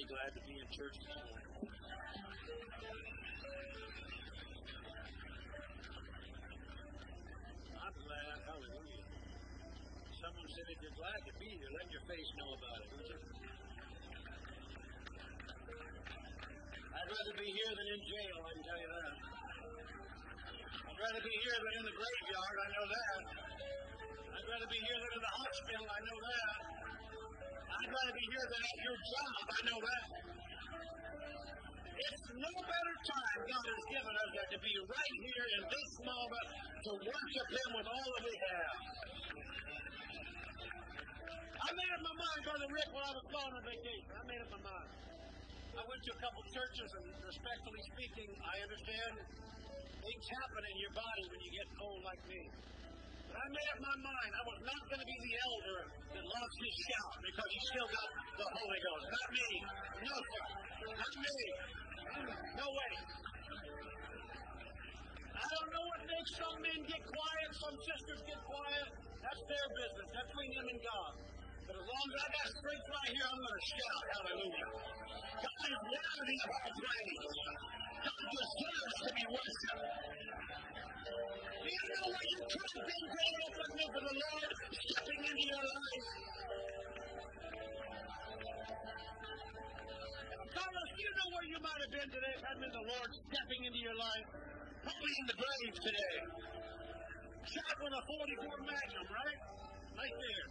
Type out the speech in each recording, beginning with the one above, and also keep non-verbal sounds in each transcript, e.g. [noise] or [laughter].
mighty glad to be in church this morning. I'm glad. Hallelujah. Someone said if you're glad to be here, let your face know about it? I'd rather be here than in jail, I can tell you that. I'd rather be here than in the graveyard, I know that. I'd rather be here than in the hospital, I know that. I'd rather be here than at your job, I know that. It's no better time God has given us than to be right here in this moment to worship Him with all that we have. I made up my mind, Brother Rick, while I was gone on vacation. I made up my mind. I went to a couple churches, and respectfully speaking, I understand things happen in your body when you get old like me. I made up my mind. I was not going to be the elder that lost his shout because he still got the Holy Ghost. Not me. No, sir. Not me. No way. I don't know what makes some men get quiet, some sisters get quiet. That's their business. That's between them and God. But as long as I got strength right here, I'm going to shout hallelujah. God is worthy of our praise. God deserves to be worshipped. You know where you could have been growing up looking for the Lord stepping into your life? Carlos, do you know where you might have been today if hadn't been the Lord stepping into your life? Probably in the grave today. Shot with a 44 Magnum, right? Right there.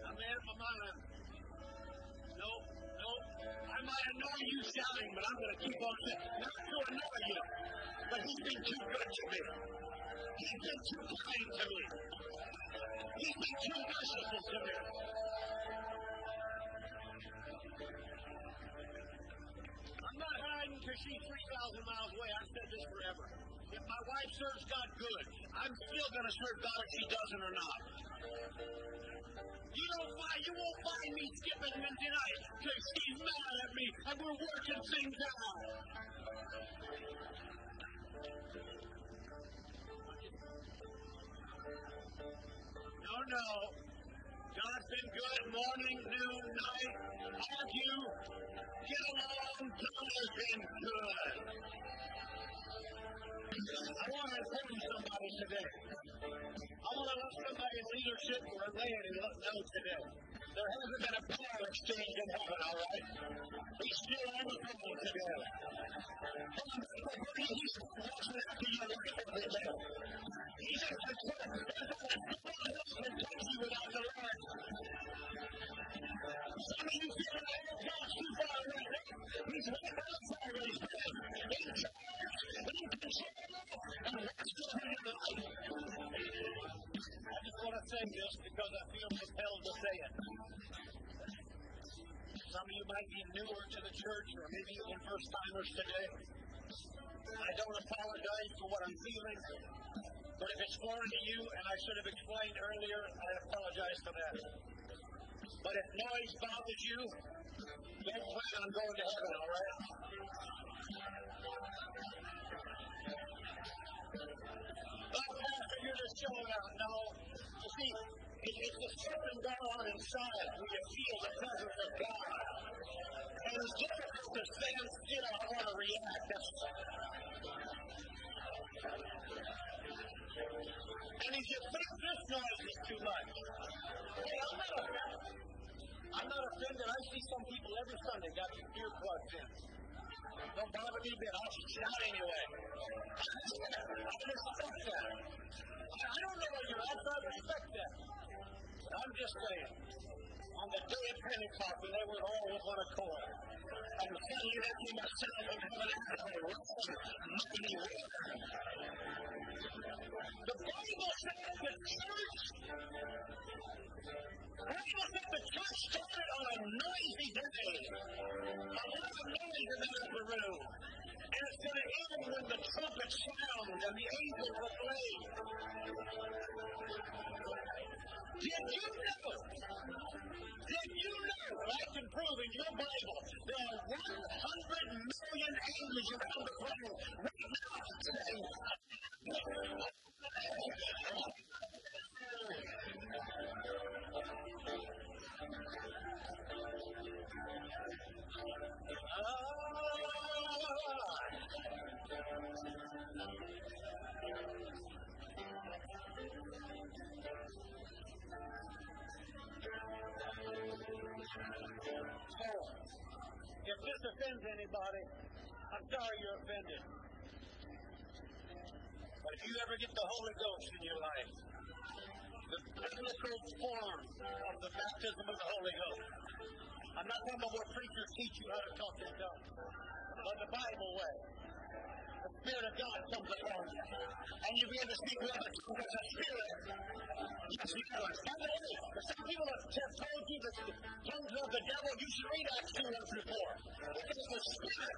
I made up my mind. Nope, nope. I might annoy you shouting, but I'm going to keep on saying, not to annoy you, but he's been too good to me. He's been too kind to me. He's been too merciful to me. I'm not hiding because she's 3,000 miles away. I've said this forever. If my wife serves God good, I'm still going to serve God if she doesn't or not. You don't find, you won't find me skipping Wednesday night because she's mad at me and we're working things out. No, no. God's been good morning, noon, night. Argue, get along. God has been good. I want to encourage somebody today. I want to let somebody in leadership or a laity know today. There hasn't been a power exchange in heaven, all right? He's still on the throne today. He's watching after you every day. He's just clerk. There's not a someone else can touch you without the Lord. Some of you feel like oh, God's too far away. He's right outside where he's been. In charge, in control, and watch over your life. I just want to say this because I feel compelled to say it. Some of you might be newer to the church or maybe even first timers today. I don't apologize for what I'm feeling. But if it's foreign to you and I should have explained earlier, I apologize for that. But if noise bothers you, don't plan on going to heaven, all right? Showing out. No. You see, it, it's a something on inside where you feel the presence of God. And it's difficult to stand still. I want to react. That's, and if you think this noise is too much, hey, I'm not offended. I'm not offended. I see some people every Sunday got their earplugs in. Don't bother me a bit. I'll shout anyway. I respect that. I don't know where you're at, but I respect that. Saying, on the day of Pentecost, when they were all with one accord, and suddenly there came a sound from heaven and earth, mighty wind. The Bible says the church, the Bible says the church started on a noisy day. A lot of noise in that upper room. And it's going to end when the trumpet sounds and the angels will play. Did you know? Did you know? That I can prove in your Bible there are 100 million angels around the throne right now anybody, I'm sorry you're offended. But if you ever get the Holy Ghost in your life, the biblical form of the baptism of the Holy Ghost, I'm not talking about what preachers teach you how to talk in tongues, but the Bible way. The Spirit of God comes upon you, and you begin to speak with as a spirit. You do. By the way, some people have told you that the tongues of the devil, you should read Acts 2 1 through 4. Because the Spirit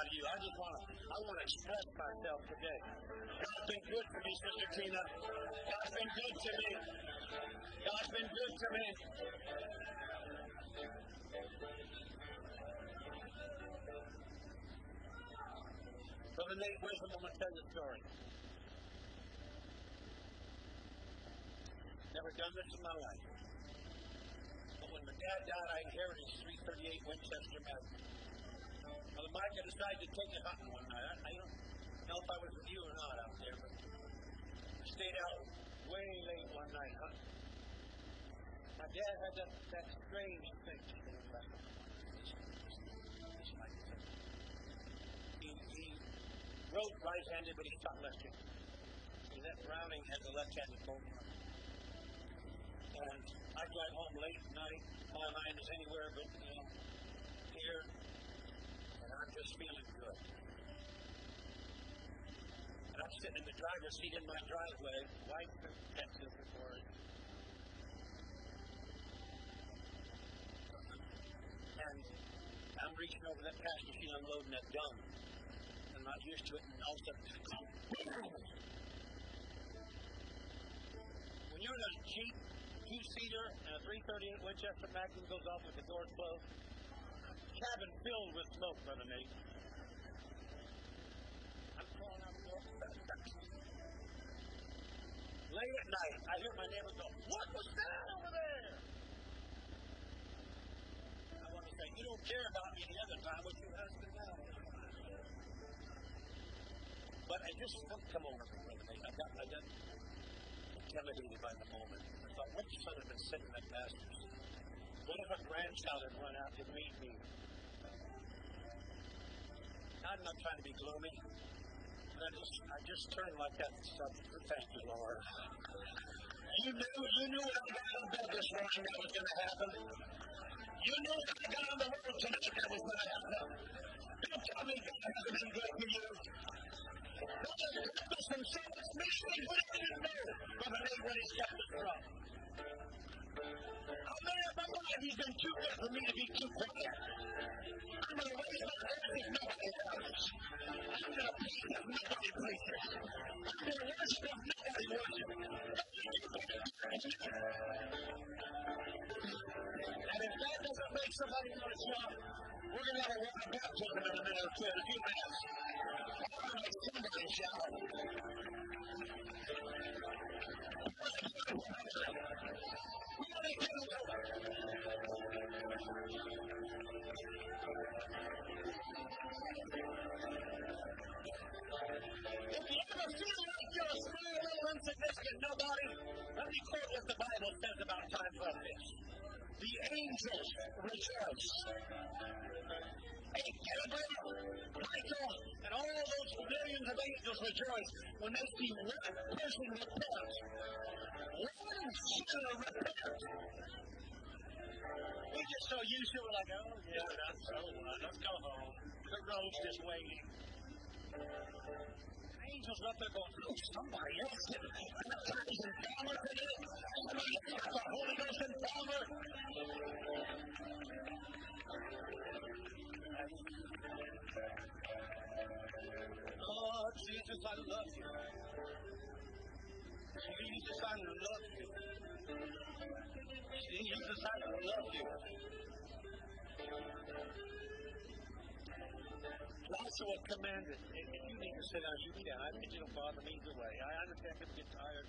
out of you. I just want to, I want to express myself today. God's been good to me, Sister Tina. God's been good to me. God's been good to me. Brother Nate Wisdom, I'm going to tell you a story. Never done this in my life. But when my dad died, I inherited 338 Winchester Magnum. Mother Micah decided to take it hunting one night. I, I don't know if I was with you or not out there, but we stayed out way late one night hunting. My dad had that, that strange thing. He, he wrote right-handed, but he taught left-handed. And that Browning has a left-handed program. And I drive home late at night. My mind is anywhere but you know, just feeling good. And I'm sitting in the driver's seat in my driveway, wife protective for it. And I'm reaching over that passenger machine, unloading that gun. I'm not used to it, and all of a sudden, when you're in a Jeep two-seater and a 338 Winchester Magnum goes off with the doors closed, cabin filled with smoke, Nate. I'm calling out the. Late at night, I hear my neighbor go, What was that over there? I want to say, You don't care about me the other time, but you husband now. But I just come, over me. I got, I got intimidated by the moment. I thought, what son had been sitting at pastors? What if a grandchild had run out to meet me? I'm not trying to be gloomy. I just, I just turned like that said, thank you, Lord. You knew, you knew when I got out bed this morning that was going to happen. You knew when I got on the road nobody, let me quote what the Bible says about times like this. The angels rejoice. Hey, Gabriel, Michael, and all those millions of angels rejoice when they see one person repent. One sinner repent. We get so used to it, like, oh, yeah, that's so what. Let's go home. The road's just waiting. Up there going, oh, somebody else in. Somebody else got the Holy Ghost in. Oh, Jesus, I love you. Jesus, I love you. Jesus, I love you. Joshua commanded, if if you need to sit down, you can. I it don't bother me either way. I understand people get tired.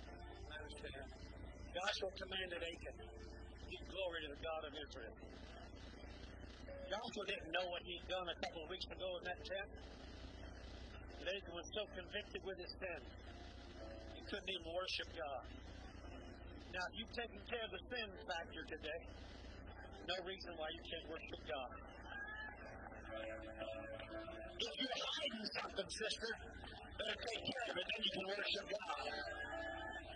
I understand. Joshua commanded Achan, give glory to the God of Israel. Joshua didn't know what he'd done a couple of weeks ago in that tent. But Achan was so convicted with his sin, he couldn't even worship God. Now, if you've taken care of the sin factor today, no reason why you can't worship God. If you're hiding something, sister, better take care of it, then you can worship God.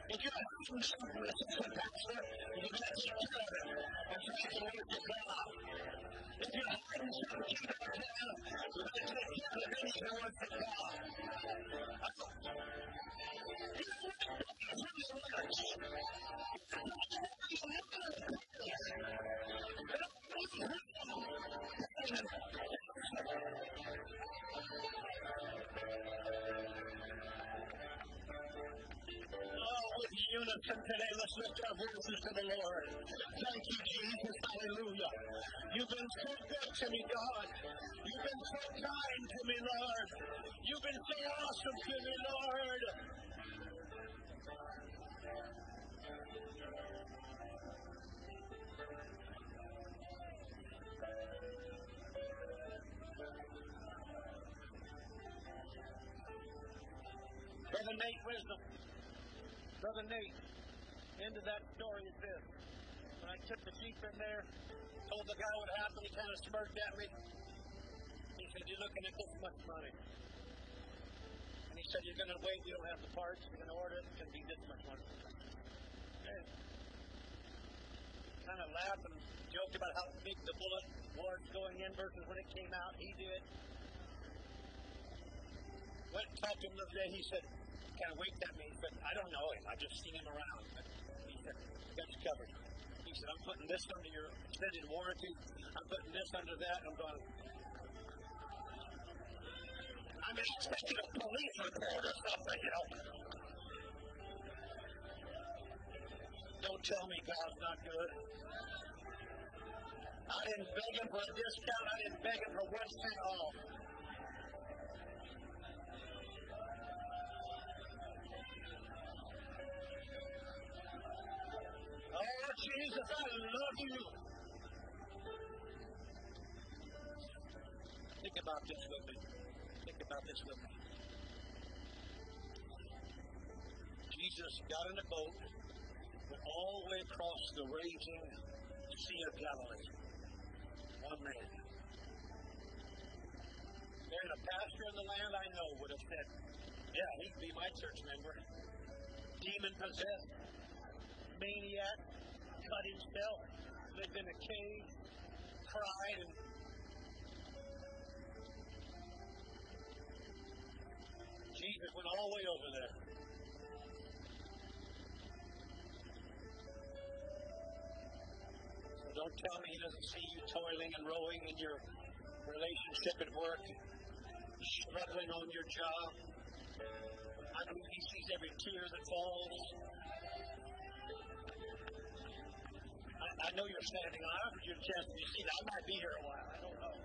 If you're hiding something, assistant pastor, you better take care of it, and so you can worship God. If you're hiding something, you better take care of it, then to the Lord. Thank you, Jesus. Hallelujah. You've been so good to me, God. You've been so kind to me, Lord. You've been so awesome to me, Lord. Brother Nate Wisdom. Brother Nate, into that story is this. When I took the Jeep in there, told the guy what happened, he kind of smirked at me. He said, You're looking at this much money. And he said, You're going to wait, you don't have the parts, you're going to order it, it's going to be this much money. Okay. Kind of laughed and joked about how big the bullet was going in versus when it came out. He did. Went and talked to him the other day. He said, kind of winked at me. Said, I don't know him. I've just seen him around. But you covered. He said, I'm putting this under your extended warranty. I'm putting this under that. I'm going, I'm expecting a police report or something, you know. Don't tell me God's not good. I didn't beg him for a discount. I didn't beg him for one cent off. Jesus, I love you. Think about this with me. Think about this with me. Jesus got in a boat, went all the way across the raging Sea of Galilee. One man. There's a pastor in the land I know would have said, Yeah, he'd be my church member. Demon possessed, maniac, cut himself, lived in a cave, cried, and Jesus went all the way over there. So don't tell me he doesn't see you toiling and rowing in your relationship at work, struggling on your job. I believe he sees every tear that falls. I, know you're standing. I offered you a chance to be seated. I might be here a while. I don't know.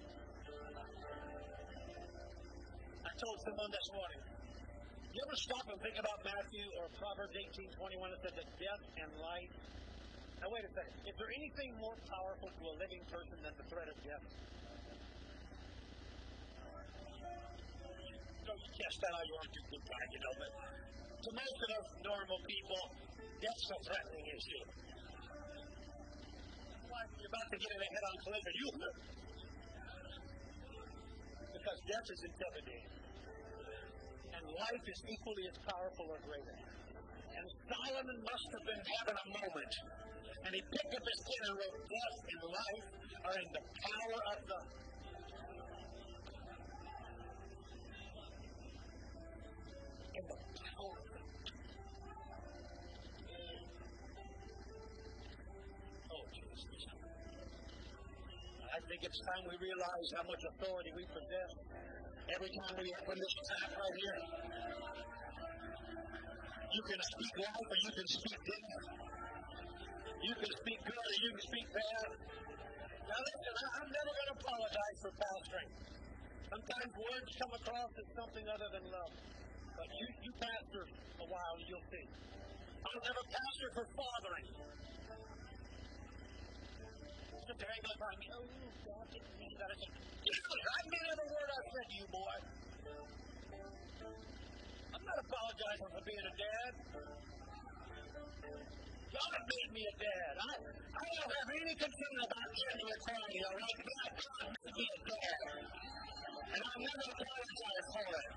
I told someone this morning. You ever stop and think about Matthew or Proverbs 18, 21 that says that death and life. Now wait a second. Is there anything more powerful to a living person than the threat of death? No, you can't out own too good you know, but to most of us normal people, death's a threatening issue. A head-on collision, you because death is intimidating. And life is equally as powerful or greater. And Solomon must have been having a moment. And he picked up his pen and wrote, Death and life are in the power of the in the power think it's time we realize how much authority we possess every time we open this tap right here. You can speak life or you can speak death. You can speak good or you can speak bad. Now listen, I, I'm never going to apologize for pastoring. Sometimes words come across as something other than love. But you, you pastor a while you'll see. I'll never pastor for fathering. Sit there ain't gonna find me. Oh, God, didn't mean that. I I mean every word I said to you, boy. I'm not apologizing for being a dad. God made me a dad. I, I don't have any concern about gender equality, all right? God, God made me a dad. And I'll never apologize for it.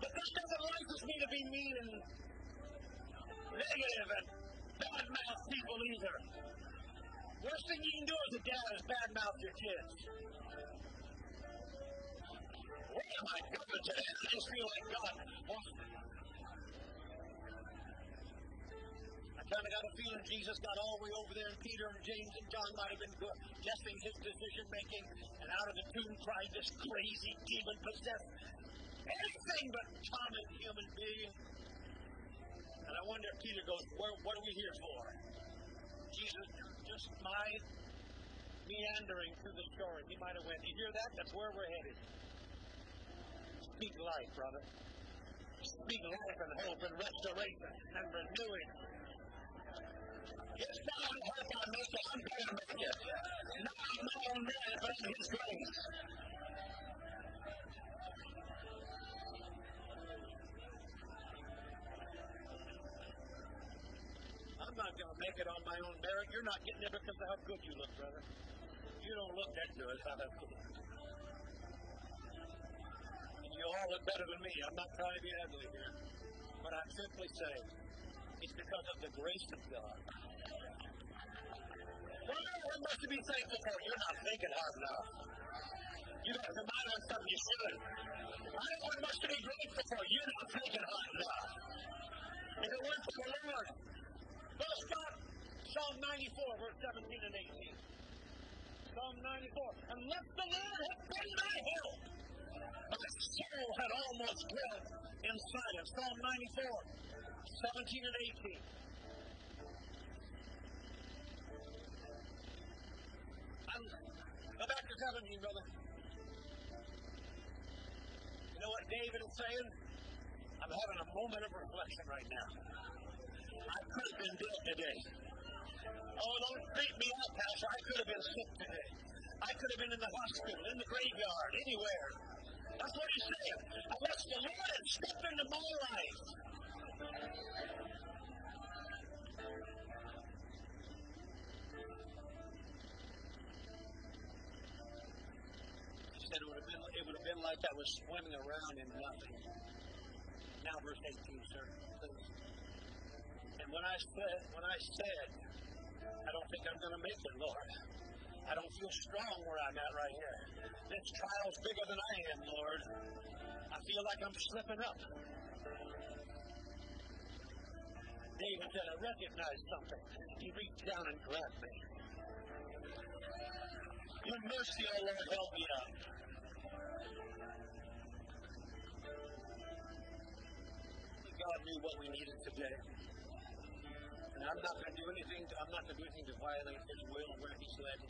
But that doesn't license me to be mean and negative and badmouth people either. Worst thing you can do as a dad is badmouth your kids. What am I doing today? I just feel like God wants kind of got a feeling Jesus got all the way over there, and Peter and James and John might have been guessing his decision making, and out of the tomb cried this crazy demon possessed, anything but common human being. I wonder if Peter goes, What are we here for? Jesus, just my meandering through the story. He might have went, You hear that? That's where we're headed. Speak life, brother. Speak life and hope and restoration and renewing it's not on hope I make it. I'm going to make it. Not on my own merit, but on His grace. I'm not going to make it on my own merit. You're not getting it because of how good you look, brother. You don't look that good. [laughs] You all look better than me. I'm not trying to be ugly here. But I'm simply saying, it's because of the grace of God. What must you be thankful for? You're not thinking hard enough. You got to remind on something you should. I know what must you be grateful for. You're not thinking hard enough. If it weren't for the Lord, let's start Psalm 94, verse 17 and 18. Psalm 94. Unless the Lord had been my help, my soul had almost dwelt in silence. Psalm 94, 17 and 18. Go back to 17, brother. You know what David is saying? I'm having a moment of reflection right now. I could have been dead today. Oh, don't beat me up, Pastor. I could have been sick today. I could have been in the hospital, in the graveyard, anywhere. That's what he's saying. Unless the Lord stepped into my life He said it would have been it would have been like I was swimming around in nothing. Now, verse 18, sir. And when I said, when I said, I don't think I'm going to make it, Lord. I don't feel strong where I'm at right here. This trial's bigger than I am, Lord. I feel like I'm slipping up. David said, I recognize something. He reached down and grabbed me. Your mercy, O Lord, help me out. God knew what we needed today. And I'm not going to do anything. To, I'm not going to do anything to violate His will where He's led.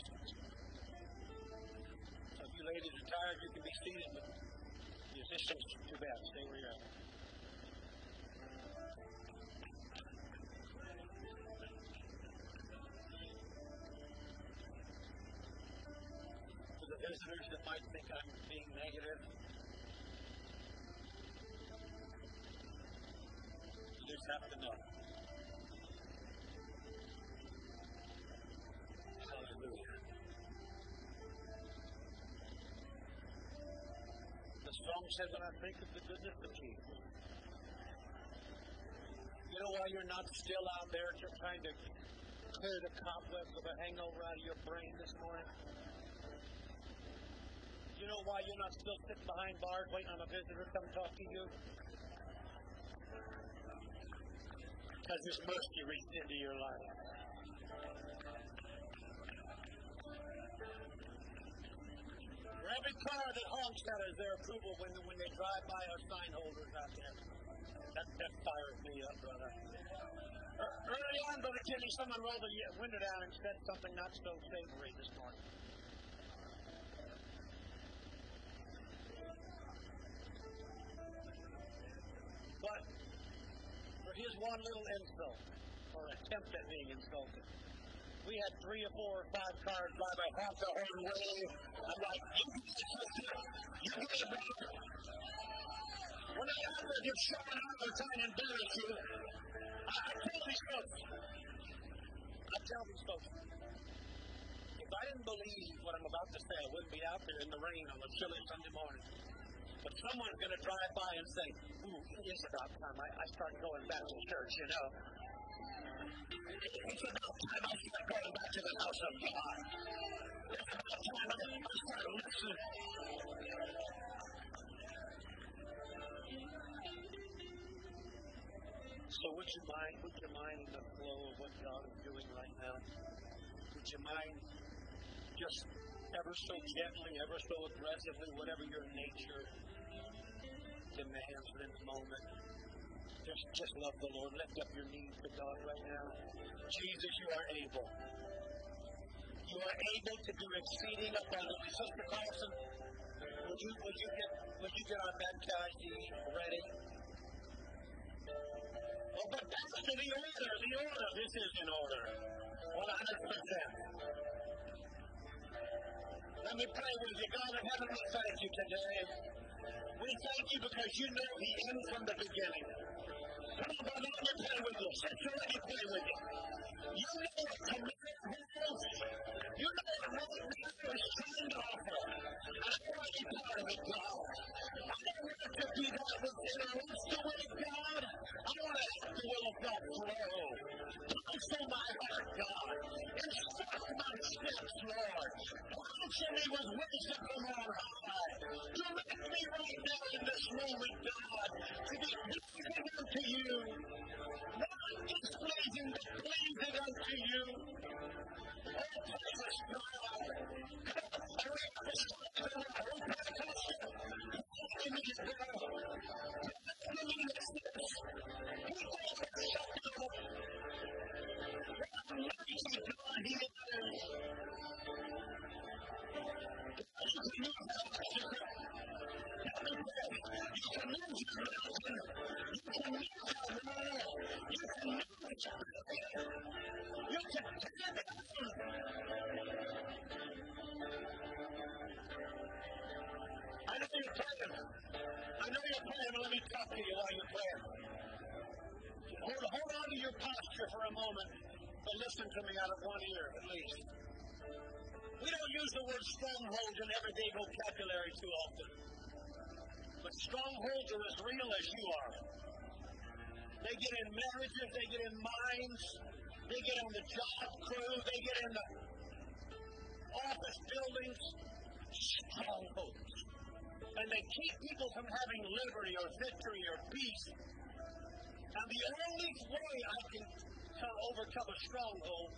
So if you ladies are tired, you can be seated. But musicians, too bad. Stay where you're. For the visitors that might think I'm being negative, you just have to know. Song says, when I think of the goodness of Jesus, you know why you're not still out there just trying to clear the cobwebs of a hangover out of your brain this morning? You know why you're not still sitting behind bars waiting on a visitor to come talk to you? because His mercy reached into your life. Every car that honks at us their approval when, when they drive by our sign holders out there. That, that fires me up, brother. Er, early on, Brother Kenny, someone rolled the window down and said something not so savory this morning. But for his one little insult, or attempt at being insulted, we had three or four or five cars by my house the whole way. I'm like, you you get it, brother. When I have to get shot out of trying to embarrass you, I, I tell these folks, I tell these folks, if I didn't believe what I'm about to say, I wouldn't be out there in the rain on a chilly Sunday morning. But someone's going to drive by and say, Ooh, it is about time I, I start going back to church, you know. It's about time I going back to the house of God. It's time I. So would you mind, would you mind in the flow of what God is doing right now? Would you mind just ever so gently, ever so aggressively, whatever your nature demands for this moment? Just, just love the Lord. Lift up your knees to God right now. Jesus, you are able. You are able to do exceeding abundantly. Sister Carlson, would you would you get would you get our baptized ready? Oh, but that's to the order. The order. This is in order. 100%. Let me pray with you. God in heaven, we thank you today. We thank you because you know the end from the beginning. Come on, brother, let me pray with you. Sister, let me pray with you. You know what command is. You know what right now is trying to offer. And I want to be part of it, God. I don't want to be that within our own story, God. I want to have the will of God flow. Counsel my heart, God. Instruct my steps, Lord. Counsel me with wisdom from on high. Listen to me I think I know you probably want me to you on the class. Hold hold on to your posture for a moment. But listen to me out of one ear at least. We don't use the word strongholds in everyday vocabulary too often. But strongholds are as real as you are. They get in marriages, they get in minds, they get on the job crew, they get in the office buildings. Strongholds. And they keep people from having liberty or victory or peace. And the only way I can overcome a stronghold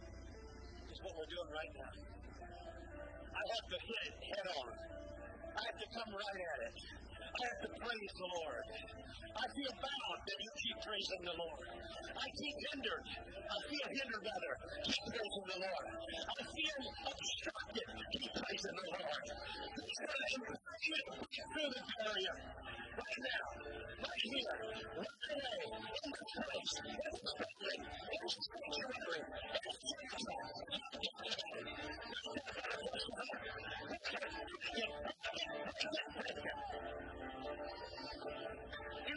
is what we're doing right now. I have to hit it head on. Have to come right at it. I have to praise the Lord. I feel bound that you keep praising the Lord. I keep hindered. I feel hindered rather. Keep praising the Lord. I feel obstructed. Keep praising the Lord. He's going to through the area. Right now. Right here. Right. In this place. In this. In this. In this church.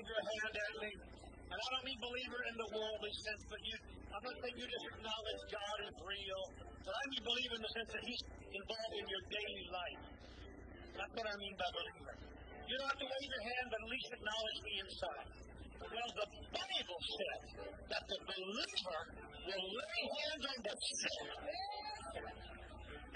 or wave your hand at me. And I don't mean believer in the worldly sense, but you, I'm not saying you just acknowledge God is real, but I mean believer in the sense that He's involved in your daily life. That's what I mean by believer. You don't have to wave your hand, but at least acknowledge me inside. Well, the Bible says that the believer will lay hands on the sick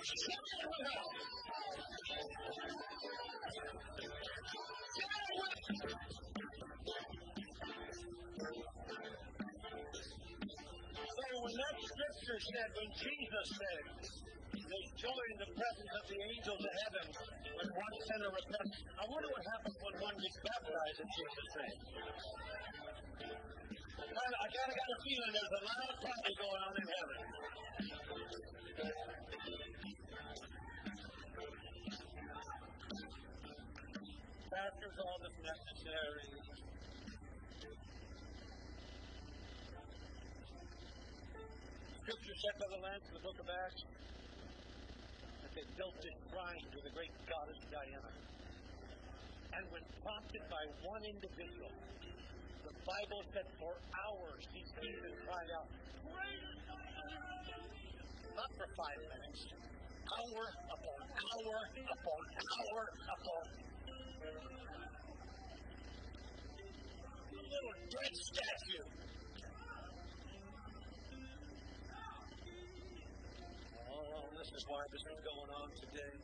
So when that scripture said, when Jesus said, they joy in the presence of the angels of heaven when one sinner repents. I wonder what happens when one gets baptized in Jesus' name. I kind of got a feeling there's a lot of party going All that's necessary. Scripture said by the Lance in the book of Acts that they built this shrine to the great goddess Diana. And when prompted by one individual, the Bible said for hours he Stephen cried out, Not for five minutes, hour upon hour upon hour upon little dead statue. Oh, this is why this is going on today.